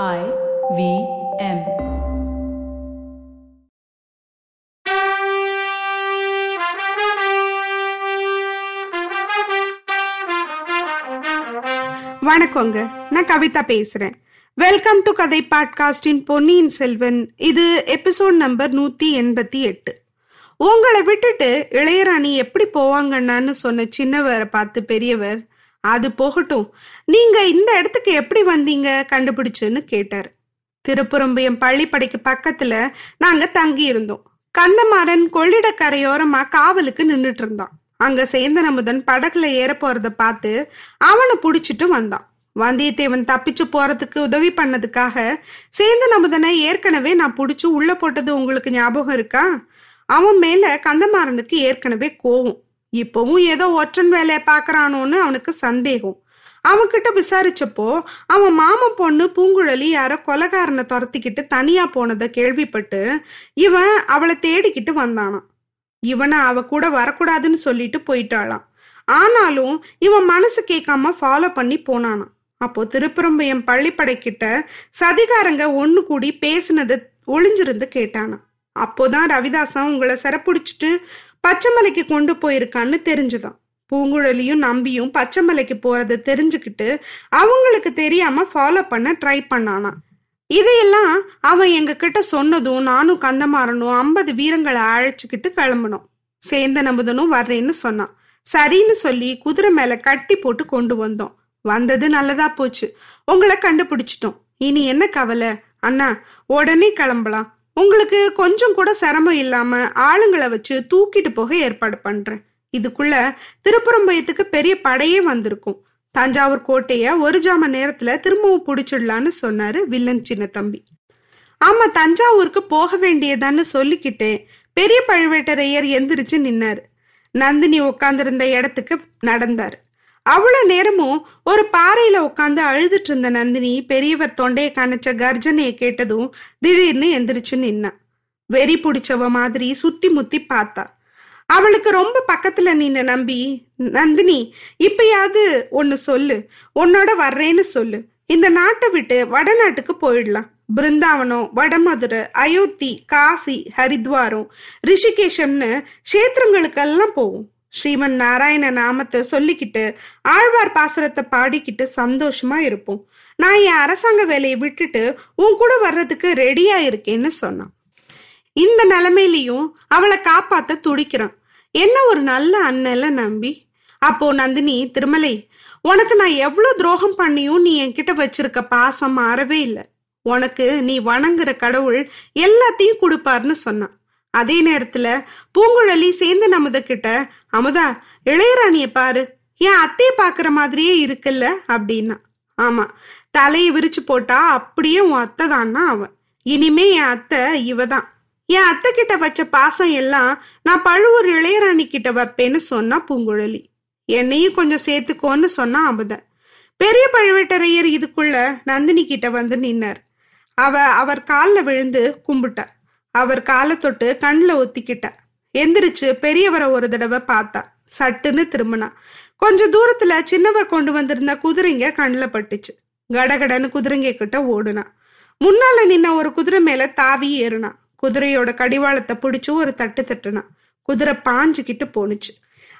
I V M. வணக்கங்க. நான் கவிதா பேசுறேன். வெல்கம் டு கதை பாட்காஸ்டின் பொன்னியின் செல்வன் இது எபிசோட் நம்பர் நூத்தி எண்பத்தி எட்டு. உங்களை விட்டுட்டு இளையராணி எப்படி போவாங்கன்னான்னு சொன்ன சின்னவரை பார்த்து பெரியவர் அது போகட்டும். நீங்க இந்த இடத்துக்கு எப்படி வந்தீங்க? கண்டுபிடிச்சுன்னு கேட்டார். திருப்புறம்பியம் பள்ளிப்படைக்கு பக்கத்துல நாங்க தங்கி இருந்தோம் கந்தமாறன் கொள்ளிடக்கரையோரமா காவலுக்கு நின்றுட்டு இருந்தான் அங்க சேந்தன் அமுதன் படகுல ஏற போறத பார்த்து அவனை புடிச்சிட்டு வந்தான். வந்தியத்தேவன் தப்பிச்சு போறதுக்கு உதவி பண்ணதுக்காக சேந்தன் அமுதனை ஏற்கனவே நான் புடிச்சு உள்ள போட்டது உங்களுக்கு ஞாபகம் இருக்கா? அவன் மேல கந்தமாறனுக்கு ஏற்கனவே கோவம். இப்பவும் ஏதோ ஒற்றன் வேலையை பாக்குறானோன்னு அவனுக்கு சந்தேகம். அவன்கிட்ட விசாரிச்சப்போ அவன் மாமன் பொண்ணு பூங்குழலி யாரோ கொலகாரனை துரத்திக்கிட்டு தனியா போனதை கேள்விப்பட்டு இவன் அவளை தேடிக்கிட்டு வந்தானான் இவனை அவ கூட வரக்கூடாதுன்னு சொல்லிட்டு போயிட்டாளாம். ஆனாலும் இவன் மனசு கேட்காம ஃபாலோ பண்ணி போனானான் அப்போ திருப்புறம்பயம் பள்ளிப்படை கிட்ட சதிகாரங்க ஒன்று கூடி பேசினதை ஒளிஞ்சிருந்து கேட்டானான் அப்போதான் ரவிதாசன் உங்களை சிறப்புடிச்சிட்டு பச்சைமலைக்கு கொண்டு போயிருக்கான்னு தெரிஞ்சுதான். பூங்குழலியும் நம்பியும் பச்சைமலைக்கு போறதை தெரிஞ்சுக்கிட்டு அவங்களுக்கு தெரியாம ஃபாலோ பண்ண ட்ரை பண்ணானா இதையெல்லாம் அவன் எங்க கிட்ட சொன்னதும் நானும் கந்தமாறனும் ஐம்பது வீரங்களை அழைச்சிக்கிட்டு கிளம்பணும் சேந்தன் நம்புதனும் வர்றேன்னு சொன்னான். சரின்னு சொல்லி குதிரை மேல கட்டி போட்டு கொண்டு வந்தோம். வந்தது நல்லதா போச்சு. உங்களை கண்டுபிடிச்சிட்டோம். இனி என்ன கவலை? அண்ணா உடனே கிளம்பலாம். உங்களுக்கு கொஞ்சம் கூட சிரமம் இல்லாம ஆளுங்களை வச்சு தூக்கிட்டு போக ஏற்பாடு பண்றேன். இதுக்குள்ள திருப்புறம்பயத்துக்கு பெரிய படையே வந்திருக்கும். தஞ்சாவூர் கோட்டைய ஒரு ஜாம நேரத்துல திரும்பவும் புடிச்சிடலான்னு சொன்னாரு வில்லன் சின்ன தம்பி. ஆமா தஞ்சாவூருக்கு போக வேண்டியதான்னு சொல்லிக்கிட்டு பெரிய பழுவேட்டரையர் எந்திரிச்சு நின்னாரு. நந்தினி உட்கார்ந்திருந்த இடத்துக்கு நடந்தார். அவ்வளவு நேரமும் ஒரு பாறையில உட்காந்து அழுதுட்டு இருந்த நந்தினி பெரியவர் தொண்டையை காணிச்ச கர்ஜனையை கேட்டதும் திடீர்னு எந்திரிச்சு நின்னா. வெறி பிடிச்சவ மாதிரி சுத்தி முத்தி பார்த்தா. அவளுக்கு ரொம்ப பக்கத்துல நின்ன நம்பி நந்தினி இப்பயாவது ஒன்னு சொல்லு உன்னோட வர்றேன்னு சொல்லு. இந்த நாட்டை விட்டு வடநாட்டுக்கு போயிடலாம். பிருந்தாவனம் வடமதுரை அயோத்தி காசி ஹரித்வாரம் ரிஷிகேஷம்னு கஷேத்திரங்களுக்கெல்லாம் போவோம். ஸ்ரீமன் நாராயண நாமத்தை சொல்லிக்கிட்டு ஆழ்வார் பாசுரத்தை பாடிக்கிட்டு சந்தோஷமா இருப்போம். நான் என் அரசாங்க வேலையை விட்டுட்டு உன் கூட வர்றதுக்கு ரெடியா இருக்கேன்னு சொன்னான். இந்த நிலைமையிலையும் அவளை காப்பாத்த துடிக்கிறான். என்ன ஒரு நல்ல அண்ணல நம்பி. அப்போ நந்தினி திருமலை உனக்கு நான் எவ்வளோ துரோகம் பண்ணியும் நீ என்கிட்ட வச்சிருக்க பாசம் மாறவே இல்லை. உனக்கு நீ வணங்குற கடவுள் எல்லாத்தையும் கொடுப்பார்னு சொன்னான். அதே நேரத்துல பூங்குழலி சேர்ந்து அமுத கிட்ட அமுதா இளையராணிய பாரு. என் அத்தைய பாக்குற மாதிரியே இருக்குல்ல? அப்படின்னா. ஆமா. தலையை விரிச்சு போட்டா அப்படியே உன் அத்தை தான்னா அவன் இனிமே என் அத்தை இவதான் என் அத்தை கிட்ட வச்ச பாசம் எல்லாம் நான் பழுவூர் இளையராணி கிட்ட வைப்பேன்னு சொன்னா பூங்குழலி. என்னையும் கொஞ்சம் சேர்த்துக்கோன்னு சொன்னா அமுத. பெரிய பழுவேட்டரையர் இதுக்குள்ள நந்தினி கிட்ட வந்து நின்னார். அவ அவர் காலில் விழுந்து கும்பிட்டார் அவர் காலத்தொட்டு கண்ணில் ஒத்திக்கிட்டா எந்திரிச்சு பெரியவரை ஒரு தடவை பார்த்தா. சட்டுன்னு திரும்பினா. கொஞ்சம் தூரத்துல சின்னவர் கொண்டு வந்திருந்த குதிரைங்க கண்ணில் பட்டுச்சு. கடகடன்னு குதிரைங்க கிட்ட ஓடுனா. முன்னால நின்ன ஒரு குதிரை மேல தாவி ஏறுனா. குதிரையோட கடிவாளத்தை பிடிச்சு ஒரு தட்டு தட்டுனா. குதிரை பாஞ்சுக்கிட்டு போனுச்சு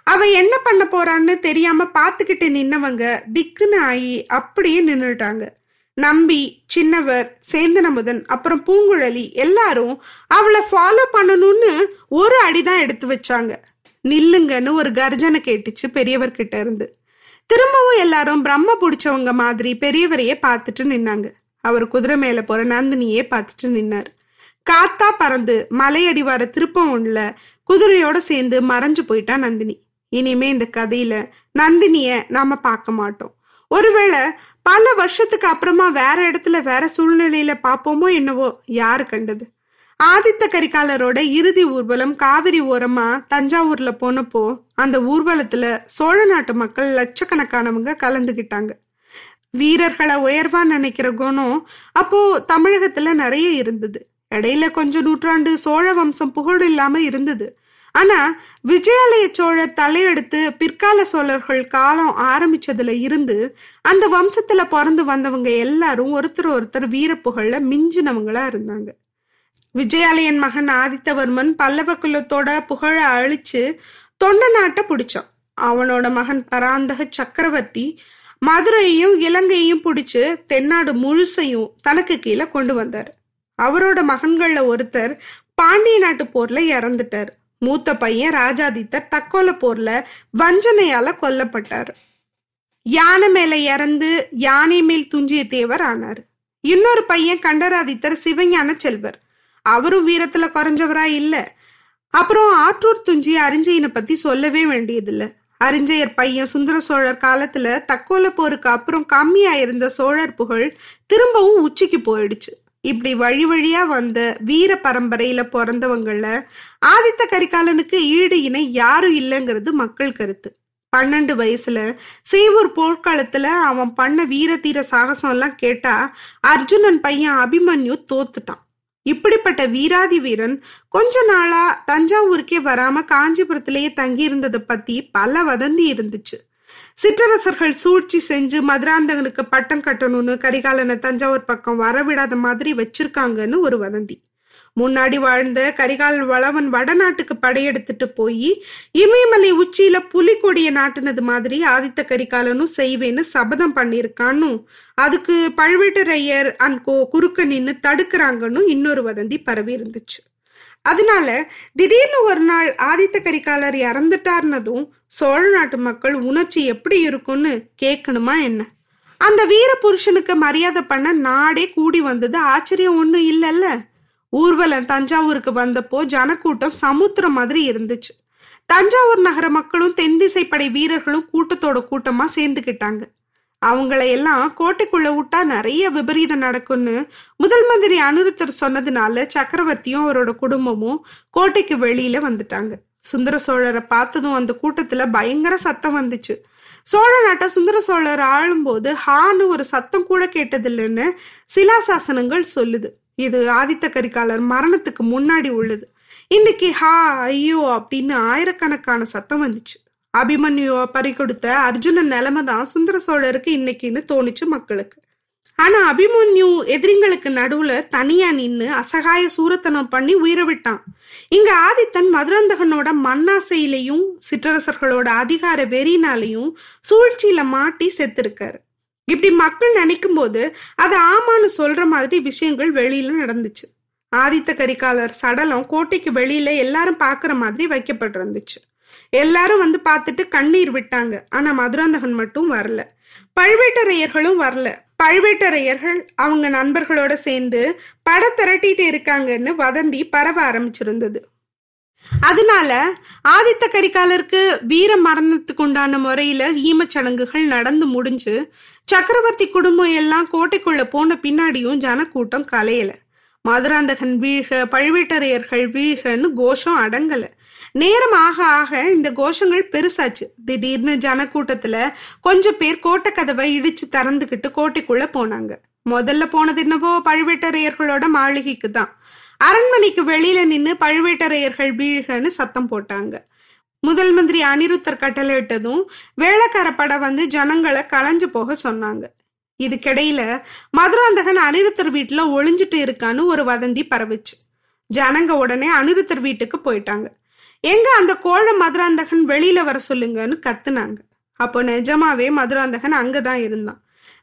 அவ என்ன பண்ண போறான்னு தெரியாம பாத்துக்கிட்டு நின்னவங்க திக்குன்னு ஆகி அப்படியே நின்றுட்டாங்க நம்பி சின்னவர் சேந்தனமுதன் அப்புறம் பூங்குழலி எல்லாரும் அவளை ஃபாலோ பண்ணணும்னு ஒரு அடிதான் எடுத்து வச்சாங்க. நில்லுங்கன்னு ஒரு கர்ஜனை கேட்டுச்சு பெரியவர்கிட்ட இருந்து. திரும்பவும் எல்லாரும் பிரம்ம பிடிச்சவங்க மாதிரி பெரியவரையே பார்த்துட்டு நின்னாங்க. அவர் குதிரை மேல போற நந்தினியே பார்த்துட்டு நின்னார். காத்தா பறந்து மலையடிவார திருப்பம் உள்ள குதிரையோட சேர்ந்து மறைஞ்சு போயிட்டா நந்தினி. இனிமே இந்த கதையில நந்தினிய நாம பார்க்க மாட்டோம். ஒருவேளை பல வருஷத்துக்கு அப்புறமா வேற இடத்துல வேற சூழ்நிலையில பார்ப்போமோ என்னவோ யாரு கண்டது? ஆதித்த கரிகாலரோட இறுதி ஊர்வலம் காவிரி ஓரமா தஞ்சாவூர்ல போனப்போ அந்த ஊர்வலத்துல சோழ நாட்டு மக்கள் லட்சக்கணக்கானவங்க கலந்துகிட்டாங்க. வீரர்களை உயர்வா நினைக்கிற குணம் அப்போ தமிழகத்துல நிறைய இருந்தது. இடையில கொஞ்சம் நூற்றாண்டு சோழ வம்சம் புகழ் இல்லாம இருந்தது. ஆனா விஜயாலய சோழர் தலையெடுத்து பிற்கால சோழர்கள் காலம் ஆரம்பிச்சதுல இருந்து அந்த வம்சத்துல பிறந்து வந்தவங்க எல்லாரும் ஒருத்தர் ஒருத்தர் வீரப்புகழ்ல மிஞ்சினவங்களா இருந்தாங்க. விஜயாலயன் மகன் ஆதித்தவர்மன் பல்லவ குலத்தோட புகழ அழிச்சு தொண்ட நாட்டை பிடிச்சான். அவனோட மகன் பராந்தக சக்கரவர்த்தி மதுரையையும் இலங்கையையும் பிடிச்சு தென்னாடு முழுசையும் தனக்கு கீழே கொண்டு வந்தார். அவரோட மகன்கள்ல ஒருத்தர் பாண்டிய நாட்டு போர்ல இறந்துட்டார். மூத்த பையன் ராஜாதித்தர் தக்கோல போர்ல வஞ்சனையால கொல்லப்பட்டார். யானை மேல இறந்து யானை மேல் துஞ்சிய தேவர் ஆனார். இன்னொரு பையன் கண்டராதித்தர் சிவஞான செல்வர். அவரும் வீரத்துல குறைஞ்சவரா இல்ல. அப்புறம் ஆற்றூர் துஞ்சிய அரிஞ்சயனை பத்தி சொல்லவே வேண்டியதில்லை. அரிஞ்சயர் பையன் சுந்தர சோழர் காலத்துல தக்கோல போருக்கு அப்புறம் கம்மியா இருந்த சோழர் புகழ் திரும்பவும் உச்சிக்கு போயிடுச்சு. இப்படி வழி வழியா வந்த வீர பரம்பரையில பிறந்தவங்கள ஆதித்த கரிகாலனுக்கு ஈடு இணை யாரும் இல்லைங்கிறது மக்கள் கருத்து. பன்னெண்டு வயசுல சீவூர் போர்க்காலத்துல அவன் பண்ண வீர தீர சாகசம் எல்லாம் கேட்டா அர்ஜுனன் பையன் அபிமன்யு தோத்துட்டான். இப்படிப்பட்ட வீராதி வீரன் கொஞ்ச நாளா தஞ்சாவூருக்கே வராம காஞ்சிபுரத்திலேயே தங்கி இருந்ததை பத்தி பல வதந்தி இருந்துச்சு. சிற்றரசர்கள் சூழ்ச்சி செஞ்சு மதுராந்தகனுக்கு பட்டம் கட்டணும்னு கரிகாலனை தஞ்சாவூர் பக்கம் வரவிடாத மாதிரி வச்சிருக்காங்கன்னு ஒரு வதந்தி. முன்னாடி வாழ்ந்த கரிகால் வளவன் வடநாட்டுக்கு படையெடுத்துட்டு போய் இமயமலை உச்சியில புலிகொடிய நாட்டினது மாதிரி ஆதித்த கரிகாலனும் செய்வேன்னு சபதம் பண்ணியிருக்கான்னு அதுக்கு பழுவேட்டரையர் அன்கோ குறுக்க நின்று தடுக்கிறாங்கன்னு இன்னொரு வதந்தி பரவி இருந்துச்சு. அதனால திடீர்னு ஒரு நாள் ஆதித்த கரிகாலர் இறந்துட்டார்னதும் சோழ நாட்டு மக்கள் உணர்ச்சி எப்படி இருக்கும்னு கேட்கணுமா என்ன? அந்த வீர புருஷனுக்கு மரியாதை பண்ண நாடே கூடி வந்தது ஆச்சரியம் ஒன்றும் இல்லைல்ல. ஊர்வலம் தஞ்சாவூருக்கு வந்தப்போ ஜனக்கூட்டம் சமுத்திரம் மாதிரி இருந்துச்சு. தஞ்சாவூர் நகர மக்களும் தென் திசைப்படை வீரர்களும் கூட்டத்தோட கூட்டமா சேர்ந்துக்கிட்டாங்க அவங்கள எல்லாம் கோட்டைக்குள்ள விட்டா நிறைய விபரீதம் நடக்கும்னு முதல் மந்திரி அனிருத்தர் சொன்னதுனால சக்கரவர்த்தியும் அவரோட குடும்பமும் கோட்டைக்கு வெளியில வந்துட்டாங்க. சுந்தர சோழரை பார்த்ததும் அந்த கூட்டத்துல பயங்கர சத்தம் வந்துச்சு. சோழ நாட்டை சுந்தர சோழர் ஆளும்போது ஹான்னு ஒரு சத்தம் கூட கேட்டதில்லைன்னு சிலாசாசனங்கள் சொல்லுது. இது ஆதித்த கரிகாலர் மரணத்துக்கு முன்னாடி உள்ளது. இன்னைக்கு ஹா ஐயோ அப்படின்னு ஆயிரக்கணக்கான சத்தம் வந்துச்சு. அபிமன்யுவை பறிகொடுத்த அர்ஜுனன் நிலைமை தான் சுந்தர சோழருக்கு இன்னைக்குன்னு தோணுச்சு மக்களுக்கு. ஆனா அபிமன்யு எதிரிங்களுக்கு நடுவுல தனியா நின்னு அசகாய சூரத்தனம் பண்ணி உயிரை விட்டான். இங்க ஆதித்தன் மதுராந்தகனோட மண்ணாசையிலையும் சிற்றரசர்களோட அதிகார வெறினாலையும் சூழ்ச்சியில மாட்டி செத்துருக்காரு. இப்படி மக்கள் நினைக்கும் போது அது ஆமான்னு சொல்ற மாதிரி விஷயங்கள் வெளியில நடந்துச்சு. ஆதித்த கரிகாலர் சடலம் கோட்டைக்கு வெளியில எல்லாரும் பாக்குற மாதிரி வைக்கப்பட்டிருந்துச்சு. எல்லாரும் வந்து பார்த்துட்டு கண்ணீர் விட்டாங்க. ஆனா மதுராந்தகன் மட்டும் வரல. பழுவேட்டரையர்களும் வரல. பழுவேட்டரையர்கள் அவங்க நண்பர்களோட சேர்ந்து பட திரட்டிட்டு இருக்காங்கன்னு வதந்தி பரவ ஆரம்பிச்சிருந்தது. அதனால ஆதித்த கரிகாலருக்கு வீர மரணத்துக்கு உண்டான முறையில ஈமச்சடங்குகள் நடந்து முடிஞ்சு சக்கரவர்த்தி குடும்பம் எல்லாம் கோட்டைக்குள்ள போன பின்னாடியும் ஜனக்கூட்டம் கலையல. மதுராந்தகன் வீழ்க பழுவேட்டரையர்கள் வீழ்கன்னு கோஷம் அடங்கல. நேரம் ஆக ஆக இந்த கோஷங்கள் பெருசாச்சு. திடீர்னு ஜனக்கூட்டத்துல கொஞ்சம் பேர் கோட்டை கதவை இடிச்சு திறந்துக்கிட்டு கோட்டைக்குள்ள போனாங்க. முதல்ல போனது என்னவோ பழுவேட்டரையர்களோட மாளிகைக்கு தான். அரண்மனைக்கு வெளியில நின்று பழுவேட்டரையர்கள் வீழ்கன்னு சத்தம் போட்டாங்க. முதல் மந்திரி அனிருத்தர் கட்டளையிட்டதும் வேளக்கார படம் வந்து ஜனங்களை களைஞ்சு போக சொன்னாங்க. இதுக்கிடையில மதுராந்தகன் அனிருத்தர் வீட்டில் ஒளிஞ்சிட்டு இருக்கான்னு ஒரு வதந்தி பரவிச்சு. ஜனங்க உடனே அனிருத்தர் வீட்டுக்கு போயிட்டாங்க. எங்க அந்த கோழ மதுராந்தகன் வெளியில வர சொல்லுங்கன்னு கத்துனாங்க. அப்போ நிஜமாவே மதுராந்தகன் அங்கதான் இருந்தான்.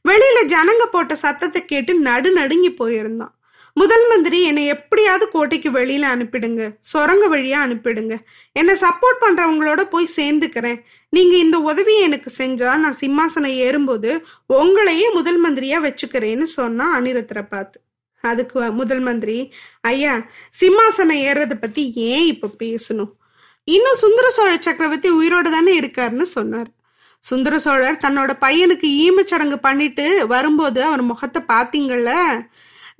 வெளியில ஜனங்க போட்ட சத்தத்தை கேட்டு நடு நடுங்கி போயிருந்தான். முதல் மந்திரி என்னை எப்படியாவது கோட்டைக்கு வெளியில அனுப்பிடுங்க சுரங்க வழியா அனுப்பிடுங்க. என்னை சப்போர்ட் பண்றவங்களோட போய் சேர்ந்துக்கிறேன். நீங்க இந்த உதவியை எனக்கு செஞ்சா நான் சிம்மாசனம் ஏறும்போது உங்களையே முதல் மந்திரியா வச்சுக்கிறேன்னு சொன்னா அனிருத்தரை பார்த்து. அதுக்கு முதல் மந்திரி ஐயா சிம்மாசனம் ஏறத பத்தி ஏன் இப்ப பேசணும்? இன்னும் சுந்தர சோழ சக்கரவர்த்தி உயிரோடு தானே இருக்காருன்னு சொன்னார். சுந்தர சோழர் தன்னோட பையனுக்கு ஈமச்சடங்கு பண்ணிட்டு வரும்போது அவர் முகத்தை பார்த்தீங்கள்ல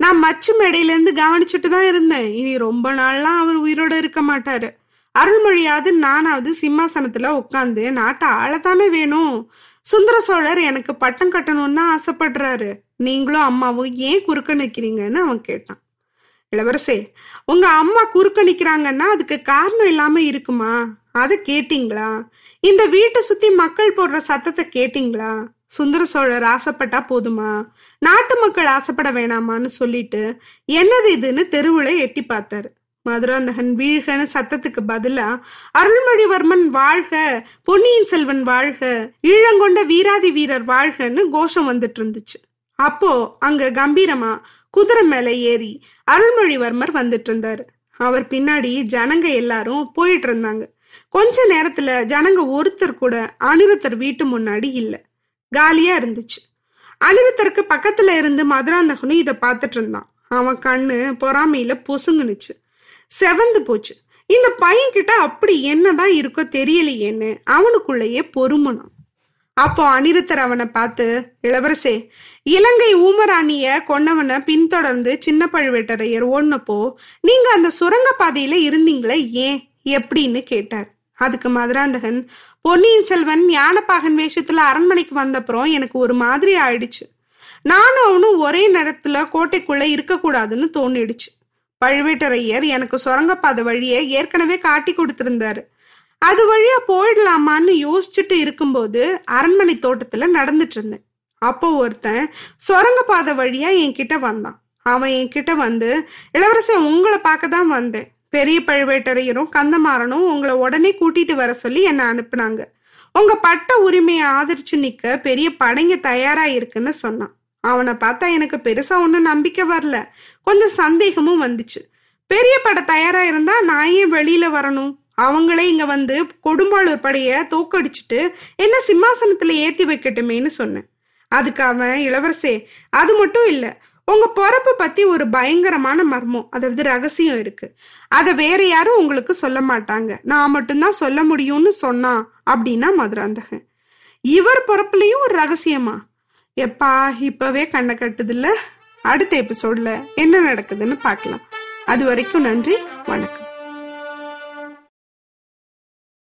நான் மச்சு மேடையிலேருந்து கவனிச்சுட்டு தான் இருந்தேன். இனி ரொம்ப நாள்லாம் அவர் உயிரோட இருக்க மாட்டாரு. அருள்மொழியாவது நானாவது சிம்மாசனத்துல உட்காந்து நாட்டை ஆளத்தானே வேணும். சுந்தர சோழர் எனக்கு பட்டம் கட்டணும்னு தான் ஆசைப்படுறாரு. நீங்களும் அம்மாவும் ஏன் குறுக்க நிற்கிறீங்கன்னு அவன் கேட்டான். இளவரசே உங்க அம்மா குறுக்க நிற்கிறாங்கன்னா அதுக்கு காரணம் இல்லாம இருக்குமா? அதை கேட்டீங்களா? இந்த வீட்டை சுத்தி மக்கள் போடுற சத்தத்தை கேட்டீங்களா? சுந்தர சோழர் ஆசைப்பட்டா போதுமா? நாட்டு மக்கள் ஆசைப்பட வேணாமான்னு சொல்லிட்டு என்னது இதுன்னு தெருவுல எட்டி பார்த்தாரு. மதுராந்தகன் வீழ்கன்னு சத்தத்துக்கு பதிலா அருள்மொழிவர்மன் வாழ்க பொன்னியின் செல்வன் வாழ்க ஈழங்கொண்ட வீராதி வீரர் வாழ்கன்னு கோஷம் வந்துட்டு இருந்துச்சு அப்போ அங்க கம்பீரமா குதிரை மேல ஏறி அருள்மொழிவர்மர் வந்துட்டு இருந்தாரு அவர் பின்னாடி ஜனங்க எல்லாரும் போயிட்டு இருந்தாங்க கொஞ்ச நேரத்துல ஜனங்க ஒருத்தர் கூட அனிருத்தர் வீட்டு முன்னாடி இல்லை. காலியா இருந்துச்சு. அனிருத்தருக்கு பக்கத்துல இருந்து மதுராந்தகனும் இதை பார்த்துட்டு இருந்தான். அவன் கண்ணு பொறாமையில பொசுங்குனுச்சு. செவந்து போச்சு. இந்த பையன்கிட்ட அப்படி என்னதான் இருக்கோ தெரியலையேன்னு அவனுக்குள்ளேயே பொறுமணும் அப்போ அனிருத்தர் அவனை பார்த்து இளவரசே இலங்கை ஊமராணிய கொன்னவனை பின்தொடர்ந்து சின்ன பழுவேட்டரையர் ஓடினப்போ நீங்க அந்த சுரங்க பாதையில இருந்தீங்களே ஏன்? எப்படின்னு கேட்டார். அதுக்கு மதுராந்தகன் பொன்னியின் செல்வன் ஞானப்பாகன் வேஷத்துல அரண்மனைக்கு வந்தப்புறம் எனக்கு ஒரு மாதிரி ஆயிடுச்சு. நானும் அவனும் ஒரே நேரத்துல கோட்டைக்குள்ள இருக்கக்கூடாதுன்னு தோணிடுச்சு. பழுவேட்டரையர் எனக்கு சுரங்கப்பாதை வழியை ஏற்கனவே காட்டி கொடுத்திருந்தாரு. அது வழியா போயிடலாமான்னு யோசிச்சுட்டு இருக்கும்போது அரண்மனை தோட்டத்துல நடந்துட்டு இருந்தேன். அப்போ ஒருத்தன் சுரங்கப்பாதை வழியா என்கிட்ட வந்தான். அவன் என்கிட்ட வந்து இளவரசன் உங்களை பார்க்க தான் வந்தேன். பெரிய பழுவேட்டரையரும் கந்தமாறனும் உங்களை உடனே கூட்டிட்டு வர சொல்லி என்னை அனுப்புனாங்க. உங்க பட்ட உரிமையை ஆதரிச்சு நிக்க பெரிய படைங்க தயாரா இருக்குன்னு சொன்னான். அவனை பார்த்தா எனக்கு பெருசா ஒன்றும் நம்பிக்கை வரல. கொஞ்சம் சந்தேகமும் வந்துச்சு. பெரிய படை தயாரா இருந்தா நான் ஏன் வெளியில வரணும்? அவங்களே இங்க வந்து கொடும்பாளூர் படைய தோக்கடிச்சிட்டு என்ன சிம்மாசனத்துல ஏத்தி வைக்கட்டுமேன்னு சொன்னேன். அதுக்கு அவன் இளவரசே அது மட்டும் இல்லை உங்க பிறப்பை பத்தி ஒரு பயங்கரமான மர்மம். அதாவது ரகசியம் இருக்கு. அதை வேற யாரும் உங்களுக்கு சொல்ல மாட்டாங்க. நான் மட்டும்தான் சொல்ல முடியும்னு சொன்னான் அப்படின்னா மதுராந்தகன். இவர் பிறப்புலையும் ஒரு ரகசியமா? எப்பா இப்பவே கண்ணை கட்டுதில்ல? அடுத்த எபிசோட்ல என்ன நடக்குதுன்னு பார்க்கலாம். அது வரைக்கும் நன்றி வணக்கம்.